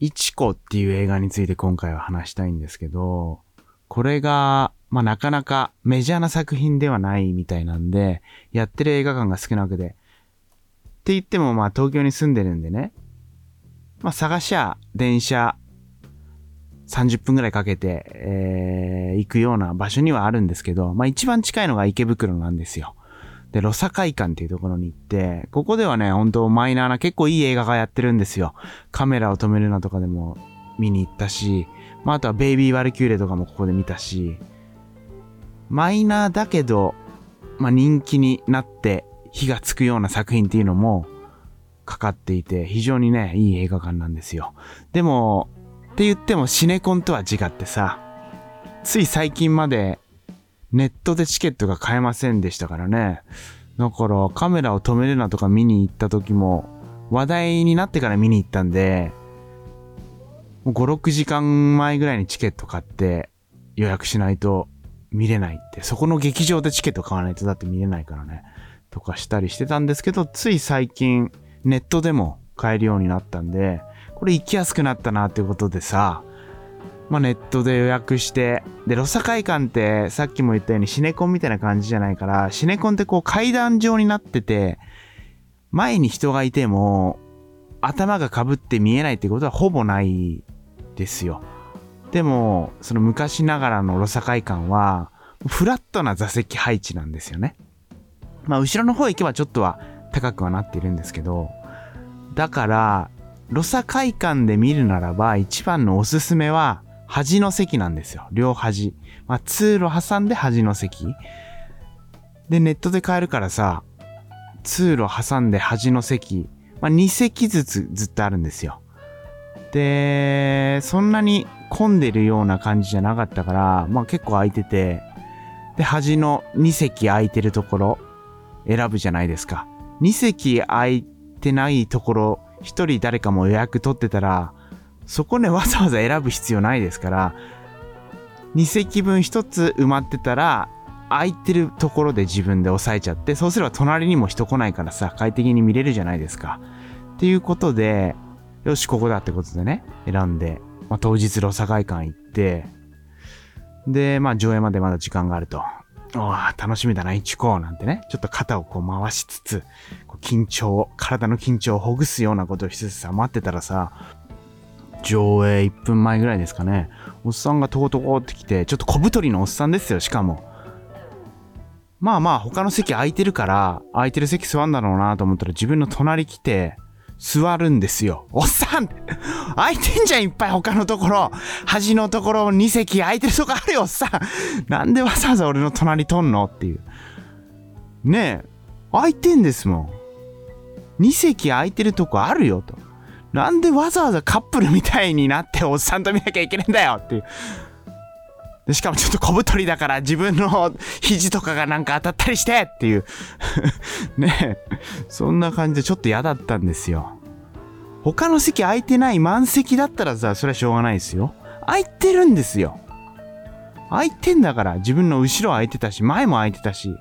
イチコっていう映画について今回は話したいんですけど、これが、まあなかなかメジャーな作品ではないみたいなんで、やってる映画館が少なくて。って言ってもまあ東京に住んでるんでね、まあ探しゃ電車30分くらいかけて、えー、行くような場所にはあるんですけど、まあ一番近いのが池袋なんですよ。で、ロサ会館っていうところに行って、ここではね、本当マイナーな結構いい映画がやってるんですよ。カメラを止めるなとかでも見に行ったし、まああとはベイビーワルキューレとかもここで見たし、マイナーだけど、まあ人気になって火がつくような作品っていうのもかかっていて、非常にね、いい映画館なんですよ。でも、って言ってもシネコンとは違ってさ、つい最近までネットでチケットが買えませんでしたからね。だからカメラを止めるなとか見に行った時も話題になってから見に行ったんで、5、6時間前ぐらいにチケット買って予約しないと見れないって、そこの劇場でチケット買わないとだって見れないからね。とかしたりしてたんですけど、つい最近ネットでも買えるようになったんで、これ行きやすくなったなってことでさ、まあ、ネットで予約して、で、ロサ会館ってさっきも言ったようにシネコンみたいな感じじゃないから、シネコンってこう階段状になってて、前に人がいても、頭が被って見えないってことはほぼないですよ。でも、その昔ながらのロサ会館は、フラットな座席配置なんですよね。まあ、後ろの方行けばちょっとは高くはなっているんですけど、だから、ロサ会館で見るならば一番のおすすめは、端の席なんですよ。両端。まあ、通路挟んで端の席。で、ネットで買えるからさ、通路挟んで端の席。まあ、2席ずつずっとあるんですよ。で、そんなに混んでるような感じじゃなかったから、まあ結構空いてて、で、端の2席空いてるところ選ぶじゃないですか。2席空いてないところ、1人誰かも予約取ってたら、そこね、わざわざ選ぶ必要ないですから、2席分1つ埋まってたら、空いてるところで自分で押さえちゃって、そうすれば隣にも人来ないからさ、快適に見れるじゃないですか。っていうことで、よし、ここだってことでね、選んで、まあ、当日ロサ会館行って、で、まあ、上映までまだ時間があると。お楽しみだな、一行なんてね。ちょっと肩をこう回しつつ、緊張、体の緊張をほぐすようなことをしつつさ、待ってたらさ、上映1分前ぐらいですかね。おっさんがトコトコって来て、ちょっと小太りのおっさんですよ、しかも。まあまあ、他の席空いてるから、空いてる席座んだろうなと思ったら自分の隣来て、座るんですよ。おっさん空いてんじゃん、いっぱい他のところ。端のところ2席空いてるとこあるよ、おっさん。なんでわざわざ俺の隣とんのっていう。ねえ、空いてんですもん。2席空いてるとこあるよ、と。なんでわざわざカップルみたいになっておっさんと見なきゃいけないんだよっていう。でしかもちょっと小太りだから自分の肘とかがなんか当たったりしてっていう ねそんな感じでちょっと嫌だったんですよ。他の席空いてない満席だったらさ、それはしょうがないですよ。空いてるんですよ。空いてんだから自分の後ろ空いてたし、前も空いてたし、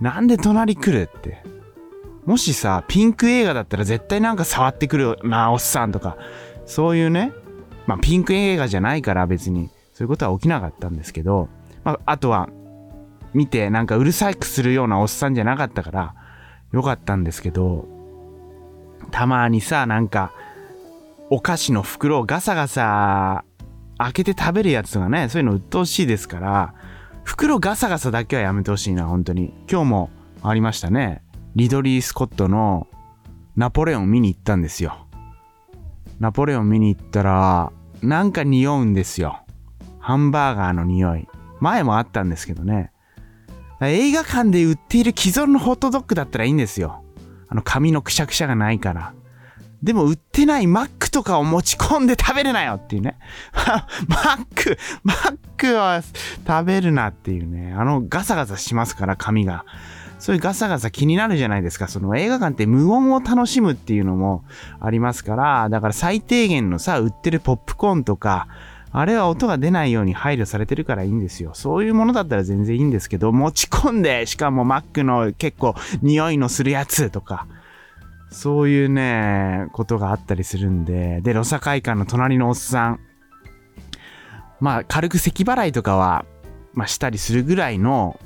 なんで隣来るって。もしさ、ピンク映画だったら絶対なんか触ってくるな、おっさんとか、そういうね、まあピンク映画じゃないから別に、そういうことは起きなかったんですけど、まあ、あとは、見てなんかうるさくするようなおっさんじゃなかったから、よかったんですけど、たまにさ、なんか、お菓子の袋をガサガサ開けて食べるやつとかね、そういうの鬱陶しいですから、袋ガサガサだけはやめてほしいな、本当に。今日もありましたね。リドリー・スコットのナポレオン見に行ったんですよ。ナポレオン見に行ったら、なんか匂うんですよ。ハンバーガーの匂い。前もあったんですけどね。映画館で売っている既存のホットドッグだったらいいんですよ。あの紙のくしゃくしゃがないから。でも売ってないマックとかを持ち込んで食べるなよっていうね。マック、マックは食べるなっていうね。あのガサガサしますから紙が。そういうガサガサ気になるじゃないですか。その映画館って無音を楽しむっていうのもありますから、だから最低限のさ、売ってるポップコーンとか、あれは音が出ないように配慮されてるからいいんですよ。そういうものだったら全然いいんですけど、持ち込んで、しかもマックの結構匂いのするやつとか、そういうね、ことがあったりするんで、で、ロサ会館の隣のおっさん、まあ、軽く咳払いとかは、まあ、したりするぐらいの、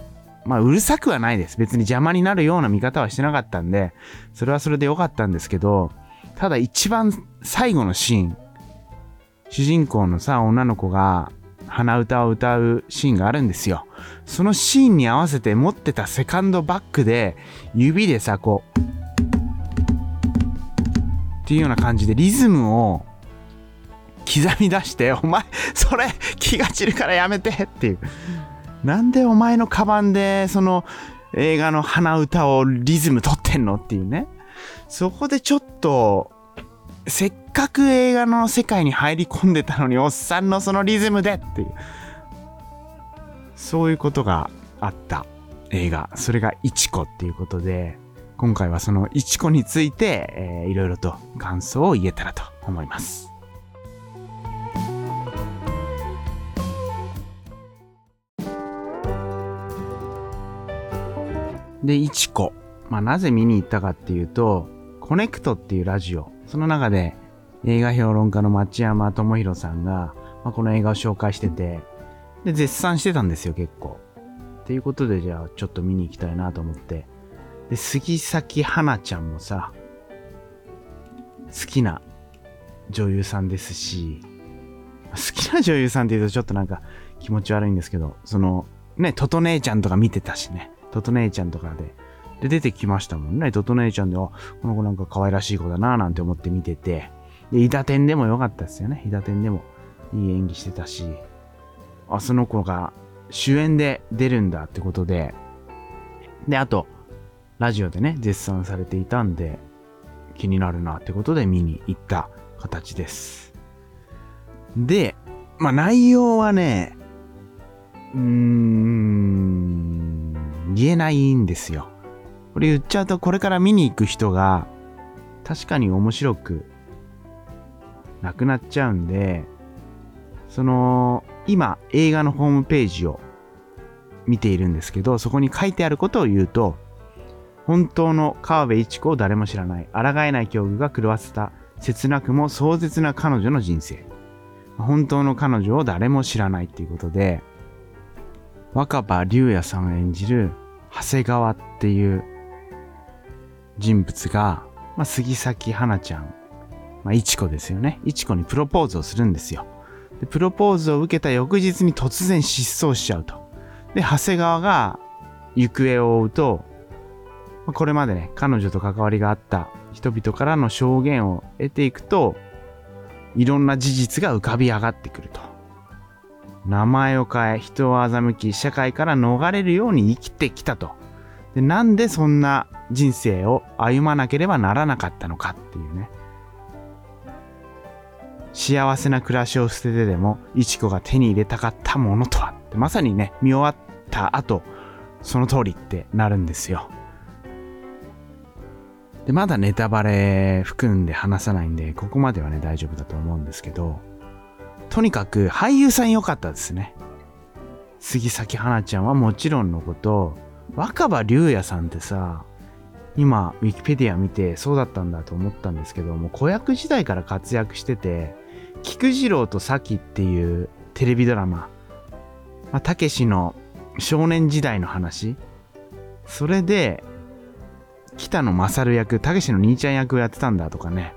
まあ、うるさくはないです。別に邪魔になるような見方はしてなかったんで、それはそれでよかったんですけど、ただ一番最後のシーン、主人公のさ、女の子が鼻歌を歌うシーンがあるんですよ。そのシーンに合わせて持ってたセカンドバックで、指でさ、こう、っていうような感じでリズムを刻み出して、お前、それ気が散るからやめてっていう。なんでお前のカバンで、その映画の鼻歌をリズム取ってんのっていうね。そこでちょっと、せっかく映画の世界に入り込んでたのに、おっさんのそのリズムでっていう。そういうことがあった映画。それがイチコっていうことで、今回はそのイチコについて、えー、いろいろと感想を言えたらと思います。で、イチコ。まあ、なぜ見に行ったかっていうと、コネクトっていうラジオ。その中で映画評論家の町山智博さんが、まあ、この映画を紹介してて、で、絶賛してたんですよ、結構。っていうことで、じゃあ、ちょっと見に行きたいなと思って。で、杉咲花ちゃんもさ、好きな女優さんですし、好きな女優さんって言うとちょっとなんか気持ち悪いんですけど、その、ね、トト姉ちゃんとか見てたしね。トト姉ちゃんとかで。で、出てきましたもんね。トト姉ちゃんで、あ、この子なんか可愛らしい子だなぁなんて思って見てて。で、イダテンでも良かったですよね。イダテンでもいい演技してたし。あ、その子が主演で出るんだってことで、で、あと、ラジオでね、絶賛されていたんで、気になるなってことで見に行った形です。で、まあ内容はね、うーん、言えないんですよ。これ言っちゃうとこれから見に行く人が確かに面白くなくなっちゃうんで、その、今映画のホームページを見ているんですけど、そこに書いてあることを言うと、本当の川辺一子を誰も知らない、抗えない境遇が狂わせた、切なくも壮絶な彼女の人生。本当の彼女を誰も知らないっていうことで、若葉龍也さん演じる長谷川っていう人物が、まあ、杉咲花ちゃん、まあ、一子ですよね。一子にプロポーズをするんですよ。で、プロポーズを受けた翌日に突然失踪しちゃうと。で、長谷川が行方を追うと、まこれまでね、彼女と関わりがあった人々からの証言を得ていくと、いろんな事実が浮かび上がってくると。名前を変え、人を欺き、社会から逃れるように生きてきたと。で、なんでそんな人生を歩まなければならなかったのかっていうね。幸せな暮らしを捨ててでも、いちこが手に入れたかったものとはって、まさにね、見終わった後、その通りってなるんですよ。で、まだネタバレ含んで話さないんで、ここまではね、大丈夫だと思うんですけど、とにかく俳優さん良かったですね。杉咲花ちゃんはもちろんのこと、若葉龍也さんってさ、今、ウィキペディア見てそうだったんだと思ったんですけども、子役時代から活躍してて、菊次郎と咲っていうテレビドラマ、たけしの少年時代の話、それで、北野勝役、たけしの兄ちゃん役をやってたんだとかね。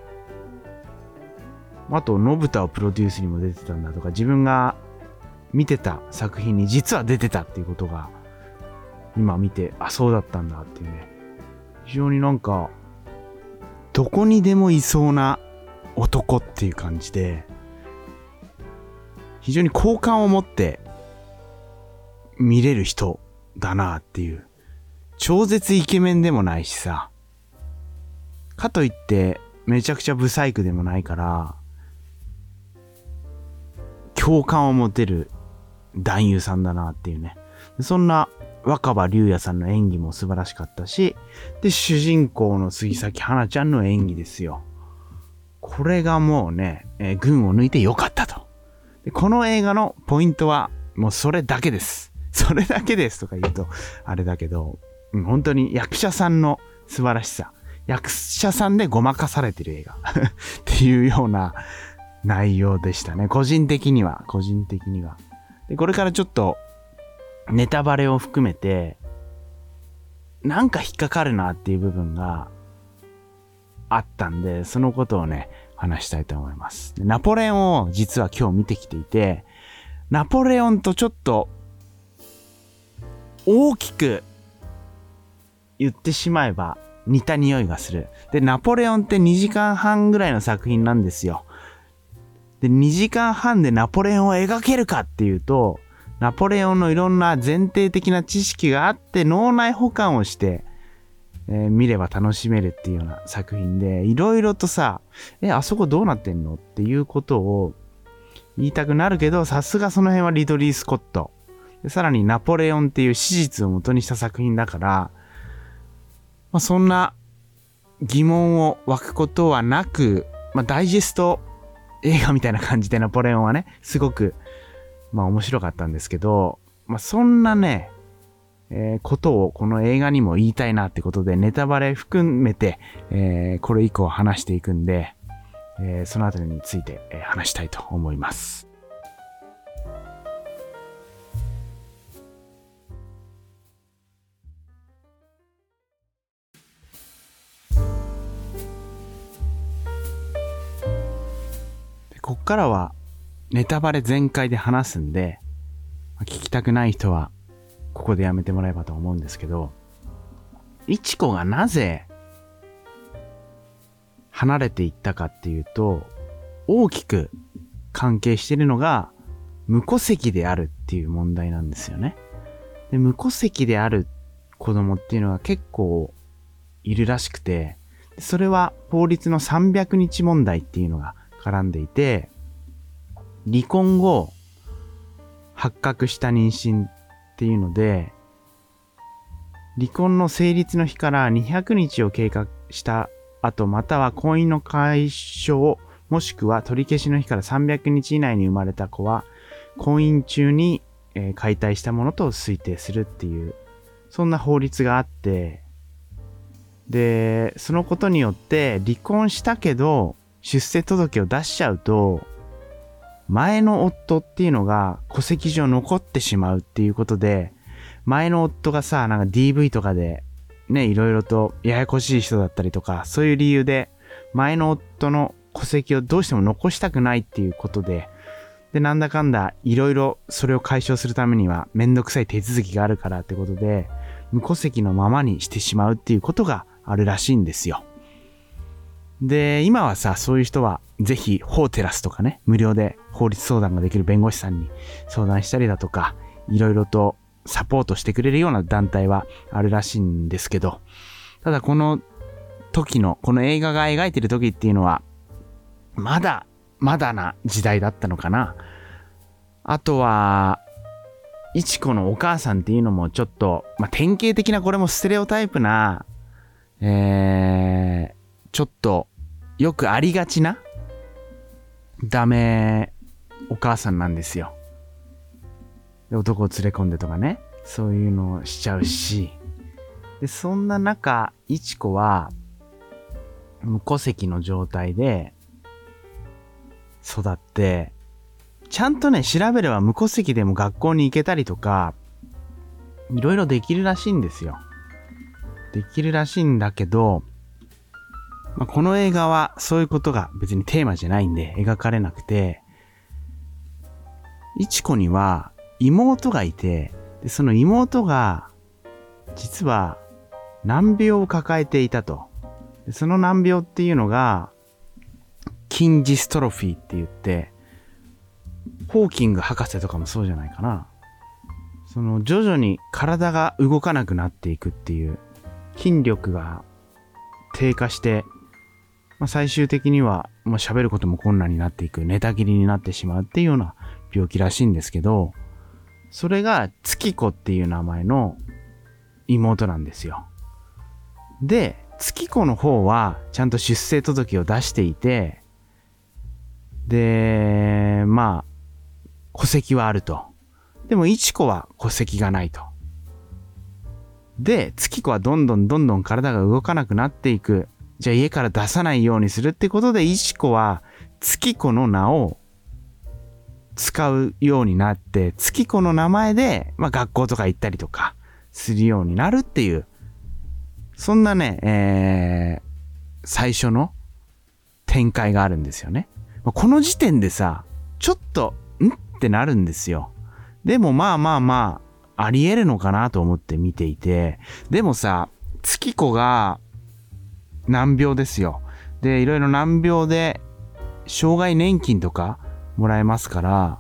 あと、信太をプロデュースにも出てたんだとか、自分が見てた作品に実は出てたっていうことが、今見て、あ、そうだったんだっていうね。非常になんか、どこにでもいそうな男っていう感じで、非常に好感を持って見れる人だなっていう。超絶イケメンでもないしさ。かといってめちゃくちゃブサイクでもないから、共感を持てる男優さんだなっていうね。そんな若葉龍也さんの演技も素晴らしかったし、で、主人公の杉咲花ちゃんの演技ですよ。これがもうね、えー、群を抜いてよかったとで。この映画のポイントは、もうそれだけです。それだけですとか言うと、あれだけど、うん、本当に役者さんの素晴らしさ。役者さんでごまかされてる映画 っていうような内容でしたね。個人的には、個人的には。で、これからちょっとネタバレを含めて、なんか引っかかるなっていう部分があったんで、そのことをね、話したいと思います。ナポレオンを実は今日見てきていて、ナポレオンとちょっと大きく言ってしまえば似た匂いがする。で、ナポレオンって2時間半ぐらいの作品なんですよ。で、2時間半でナポレオンを描けるかっていうと、ナポレオンのいろんな前提的な知識があって脳内保管をして、えー、見れば楽しめるっていうような作品で、いろいろとさ、え、あそこどうなってんのっていうことを言いたくなるけど、さすがその辺はリドリー・スコット。でさらにナポレオンっていう史実を元にした作品だから、まあ、そんな疑問を湧くことはなく、まあ、ダイジェスト映画みたいな感じでナポレオンはね、すごくまあ面白かったんですけど、まあそんなね、えー、ことをこの映画にも言いたいなってことでネタバレ含めて、えー、これ以降話していくんで、えー、そのあたりについて、え話したいと思います。からはネタバレ全開で話すんで、聞きたくない人は、ここでやめてもらえばと思うんですけど、いちこがなぜ、離れていったかっていうと、大きく関係してるのが、無戸籍であるっていう問題なんですよね。で無戸籍である子供っていうのは結構いるらしくて、それは法律の300日問題っていうのが絡んでいて、離婚後、発覚した妊娠っていうので、離婚の成立の日から200日を経過した後、または婚姻の解消、もしくは取り消しの日から300日以内に生まれた子は、婚姻中に、え、解体したものと推定するっていう、そんな法律があって、で、そのことによって離婚したけど、出世届を出しちゃうと、前の夫っていうのが戸籍上残ってしまうっていうことで、前の夫がさ、なんか DV とかで、ね、いろいろとややこしい人だったりとか、そういう理由で、前の夫の戸籍をどうしても残したくないっていうことで、で、なんだかんだ、いろいろそれを解消するためには、めんどくさい手続きがあるからってことで、無戸籍のままにしてしまうっていうことがあるらしいんですよ。で、今はさ、そういう人は、ぜひ、法テラスとかね、無料で法律相談ができる弁護士さんに相談したりだとか、いろいろとサポートしてくれるような団体はあるらしいんですけど、ただこの時の、この映画が描いてる時っていうのは、まだ、まだな時代だったのかな。あとは、いちこのお母さんっていうのもちょっと、まあ、典型的なこれもステレオタイプな、えー、ちょっとよくありがちなダメお母さんなんですよ。で男を連れ込んでとかね、そういうのをしちゃうし、で、そんな中、いちこは、無戸籍の状態で育って、ちゃんとね、調べれば無戸籍でも学校に行けたりとか、いろいろできるらしいんですよ。できるらしいんだけど、まあ、この映画はそういうことが別にテーマじゃないんで描かれなくて、いちこには妹がいて、でその妹が実は難病を抱えていたと。その難病っていうのが、キンジストロフィーって言って、ホーキング博士とかもそうじゃないかな。その徐々に体が動かなくなっていくっていう、筋力が低下してまあ、最終的には、まあ、喋ることも困難になっていく、寝たきりになってしまうっていうような病気らしいんですけど、それが月子っていう名前の妹なんですよ。で、月子の方はちゃんと出生届を出していて、で、まあ、戸籍はあると。でも、いちこは戸籍がないと。で、月子はどんどんどんどん体が動かなくなっていく。じゃあ家から出さないようにするってことで、いちこは月子の名を使うようになって、月子の名前で、まあ、学校とか行ったりとかするようになるっていう、そんなね、えー、最初の展開があるんですよね。この時点でさ、ちょっと、ん？ってなるんですよ。でもまあまあまあ、あり得るのかなと思って見ていて、でもさ、月子が難病ですよ。で、いろいろ難病で、障害年金とかもらえますから、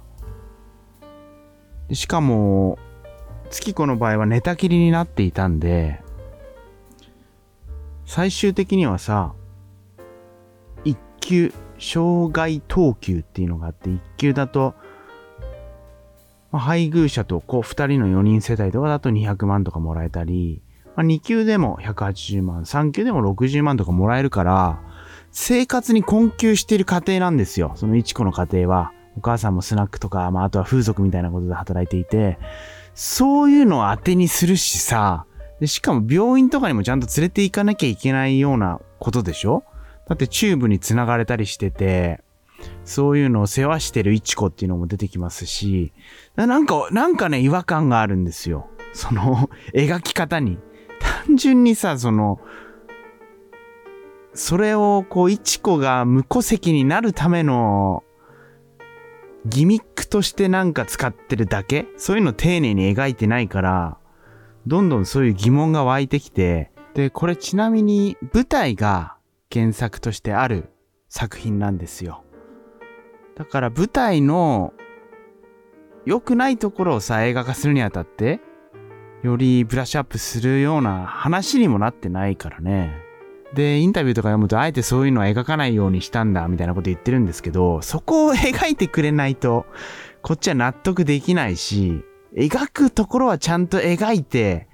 しかも、月子の場合は寝たきりになっていたんで、最終的にはさ、一級、障害等級っていうのがあって、一級だと、まあ、配偶者とこう二人の4人世帯とかだと200万とかもらえたり、まあ、2級でも180万、3級でも60万とかもらえるから、生活に困窮している家庭なんですよ。その一子の家庭は。お母さんもスナックとか、まあ、あとは風俗みたいなことで働いていて、そういうのを当てにするしさ、で、しかも病院とかにもちゃんと連れて行かなきゃいけないようなことでしょ？だってチューブに繋がれたりしてて、そういうのを世話してるイチコっていうのも出てきますし、なんか、なんかね、違和感があるんですよ。その、描き方に。単純にさ、その、それをこう、イチコが無戸籍になるためのギミックとしてなんか使ってるだけ？そういうの丁寧に描いてないから、どんどんそういう疑問が湧いてきて、で、これちなみに舞台が原作としてある作品なんですよ。だから舞台の良くないところをさ、映画化するにあたって、よりブラッシュアップするような話にもなってないからね。で、インタビューとか読むと、あえてそういうのは描かないようにしたんだ、みたいなこと言ってるんですけど、そこを描いてくれないと、こっちは納得できないし、描くところはちゃんと描いて、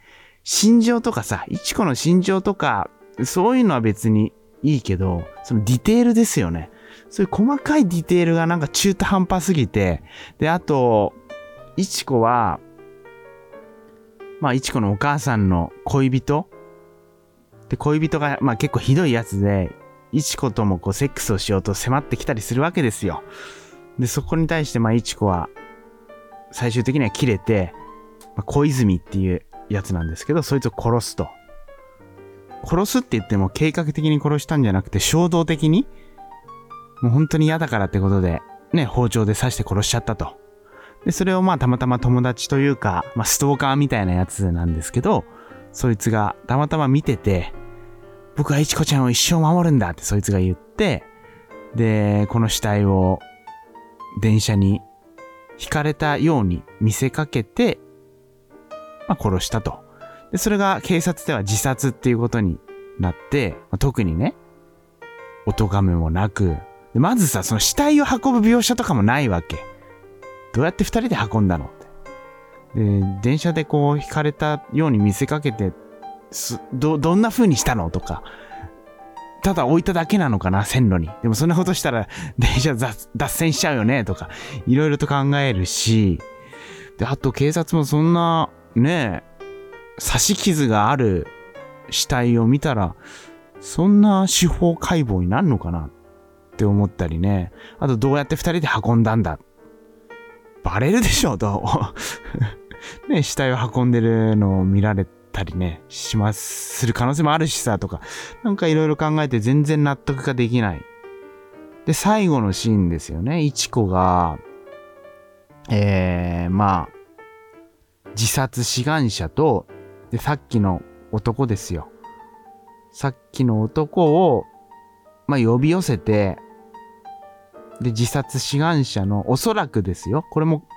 心情とかさ、一子の心情とか、そういうのは別にいいけど、そのディテールですよね。そういう細かいディテールがなんか中途半端すぎて、で、あと、一子は、まあ、一子のお母さんの恋人で、恋人が、まあ結構ひどいやつで、いちこともこうセックスをしようと迫ってきたりするわけですよ。で、そこに対して、まあいちこは、最終的には切れて、まあ、小泉っていうやつなんですけど、そいつを殺すと。殺すって言っても計画的に殺したんじゃなくて衝動的に、もう本当に嫌だからってことで、ね、包丁で刺して殺しちゃったと。で、それをまあたまたま友達というか、まあストーカーみたいなやつなんですけど、そいつがたまたま見てて、僕はいちこちゃんを一生守るんだってそいつが言って、で、この死体を電車に引かれたように見せかけて、まあ、殺したと。で、それが警察では自殺っていうことになって、まあ、特にね、音がめもなく、でまずさ、その死体を運ぶ描写とかもないわけ。どうやって二人で運んだのって。で、電車でこう引かれたように見せかけてすど、どんな風にしたのとか、ただ置いただけなのかな、線路に。でもそんなことしたら 電車脱線しちゃうよね、とか、いろいろと考えるし、で、あと警察もそんな、ね、刺し傷がある死体を見たら、そんな司法解剖になるのかなって思ったりね。あとどうやって二人で運んだんだ。バレるでしょ、と。ね、死体を運んでるのを見られてたりね、します、する可能性もあるしさ、とか、なんかいろいろ考えて全然納得ができない。で、最後のシーンですよね。いちこが、えー、まあ、自殺志願者と、で、さっきの男ですよ。さっきの男を、まあ、呼び寄せて、で、自殺志願者の、おそらくですよ。これも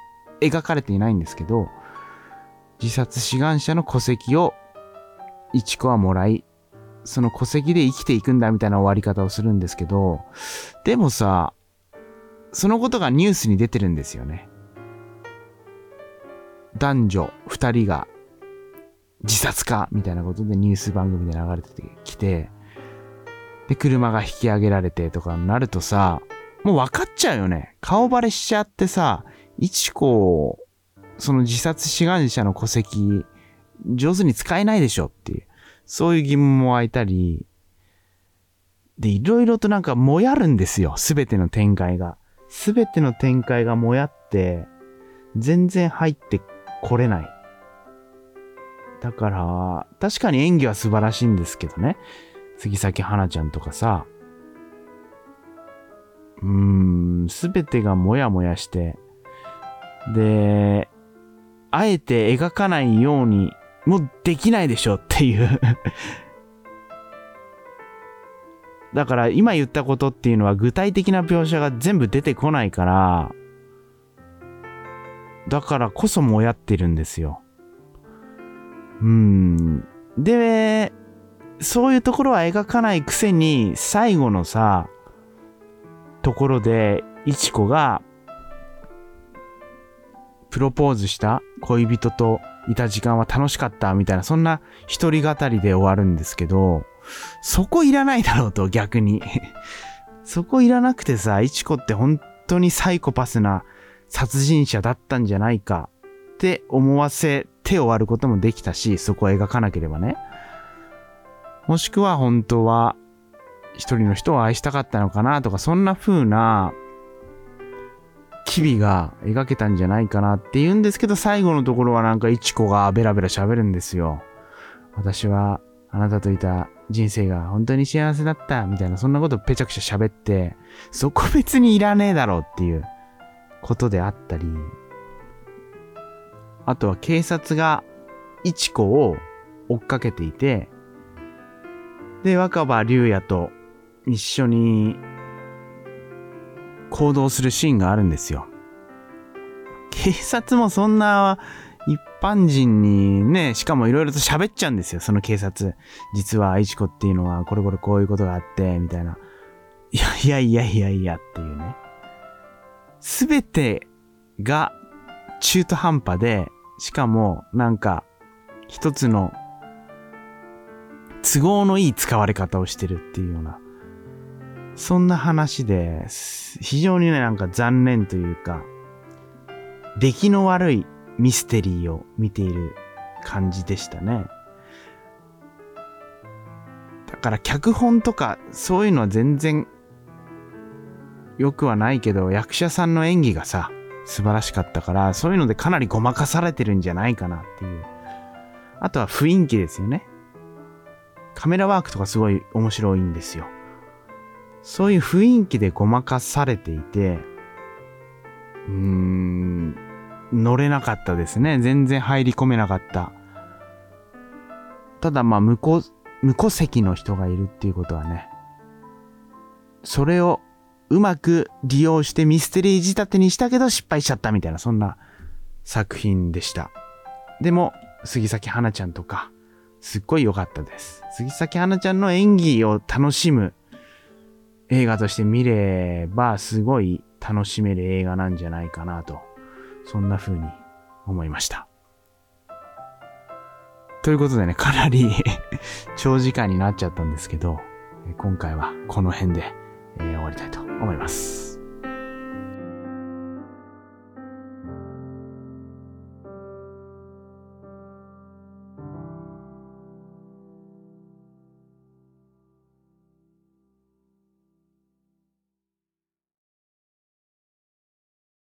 描かれていないんですけど、自殺志願者の戸籍を1個はもらい、その戸籍で生きていくんだみたいな終わり方をするんですけど、でもさ、そのことがニュースに出てるんですよね。男女2人が自殺かみたいなことでニュース番組で流れてきて、で、車が引き上げられてとかになるとさ、もう分かっちゃうよね。顔バレしちゃってさ、一子その自殺志願者の戸籍、上手に使えないでしょっていう、そういう疑問も湧いたり、で、いろいろとなんかもやるんですよ。すべての展開が。すべての展開がもやって、全然入ってこれない。だから、確かに演技は素晴らしいんですけどね。杉咲花ちゃんとかさ。うーん、すべてがもやもやして、で、あえて描かないように、もうできないでしょっていう だから今言ったことっていうのは具体的な描写が全部出てこないから、だからこそもやってるんですよ。うん。で、そういうところは描かないくせに、最後のさ、ところで、いちこが、プロポーズした恋人といた時間は楽しかったみたいな、そんな一人語りで終わるんですけど、そこいらないだろうと、逆に。そこいらなくてさ、いちこって本当にサイコパスな殺人者だったんじゃないかって思わせて終わることもできたし、そこを描かなければね。もしくは本当は一人の人を愛したかったのかなとか、そんな風な機微が描けたんじゃないかなって言うんですけど、最後のところはなんかイチコがベラベラ喋るんですよ。私はあなたといた人生が本当に幸せだった、みたいな、そんなことぺちゃくちゃ喋って、そこ別にいらねえだろうっていうことであったり、あとは警察がイチコを追っかけていて、で、若葉龍也と一緒に行動するシーンがあるんですよ。警察もそんな一般人にね、しかもいろいろと喋っちゃうんですよ、その警察。実は愛知子っていうのはこれこれこういうことがあって、みたいな。いやいやいやいやいやっていうね。すべてが中途半端で、しかもなんか一つの都合のいい使われ方をしてるっていうような、そんな話で、非常にね、なんか残念というか、出来の悪いミステリーを見ている感じでしたね。だから脚本とかそういうのは全然良くはないけど役者さんの演技がさ素晴らしかったからそういうのでかなりごまかされてるんじゃないかなっていう。あとは雰囲気ですよね。カメラワークとかすごい面白いんですよ。そういう雰囲気でごまかされていて、うーん、乗れなかったですね。全然入り込めなかった。ただまあ、無戸、無戸籍の人がいるっていうことはね、それをうまく利用してミステリー仕立てにしたけど失敗しちゃったみたいな、そんな作品でした。でも、杉咲花ちゃんとか、すっごい良かったです。杉咲花ちゃんの演技を楽しむ映画として見れば、すごい楽しめる映画なんじゃないかなとそんな風に思いました。ということでね、かなり 長時間になっちゃったんですけど、今回はこの辺で、えー、終わりたいと思います。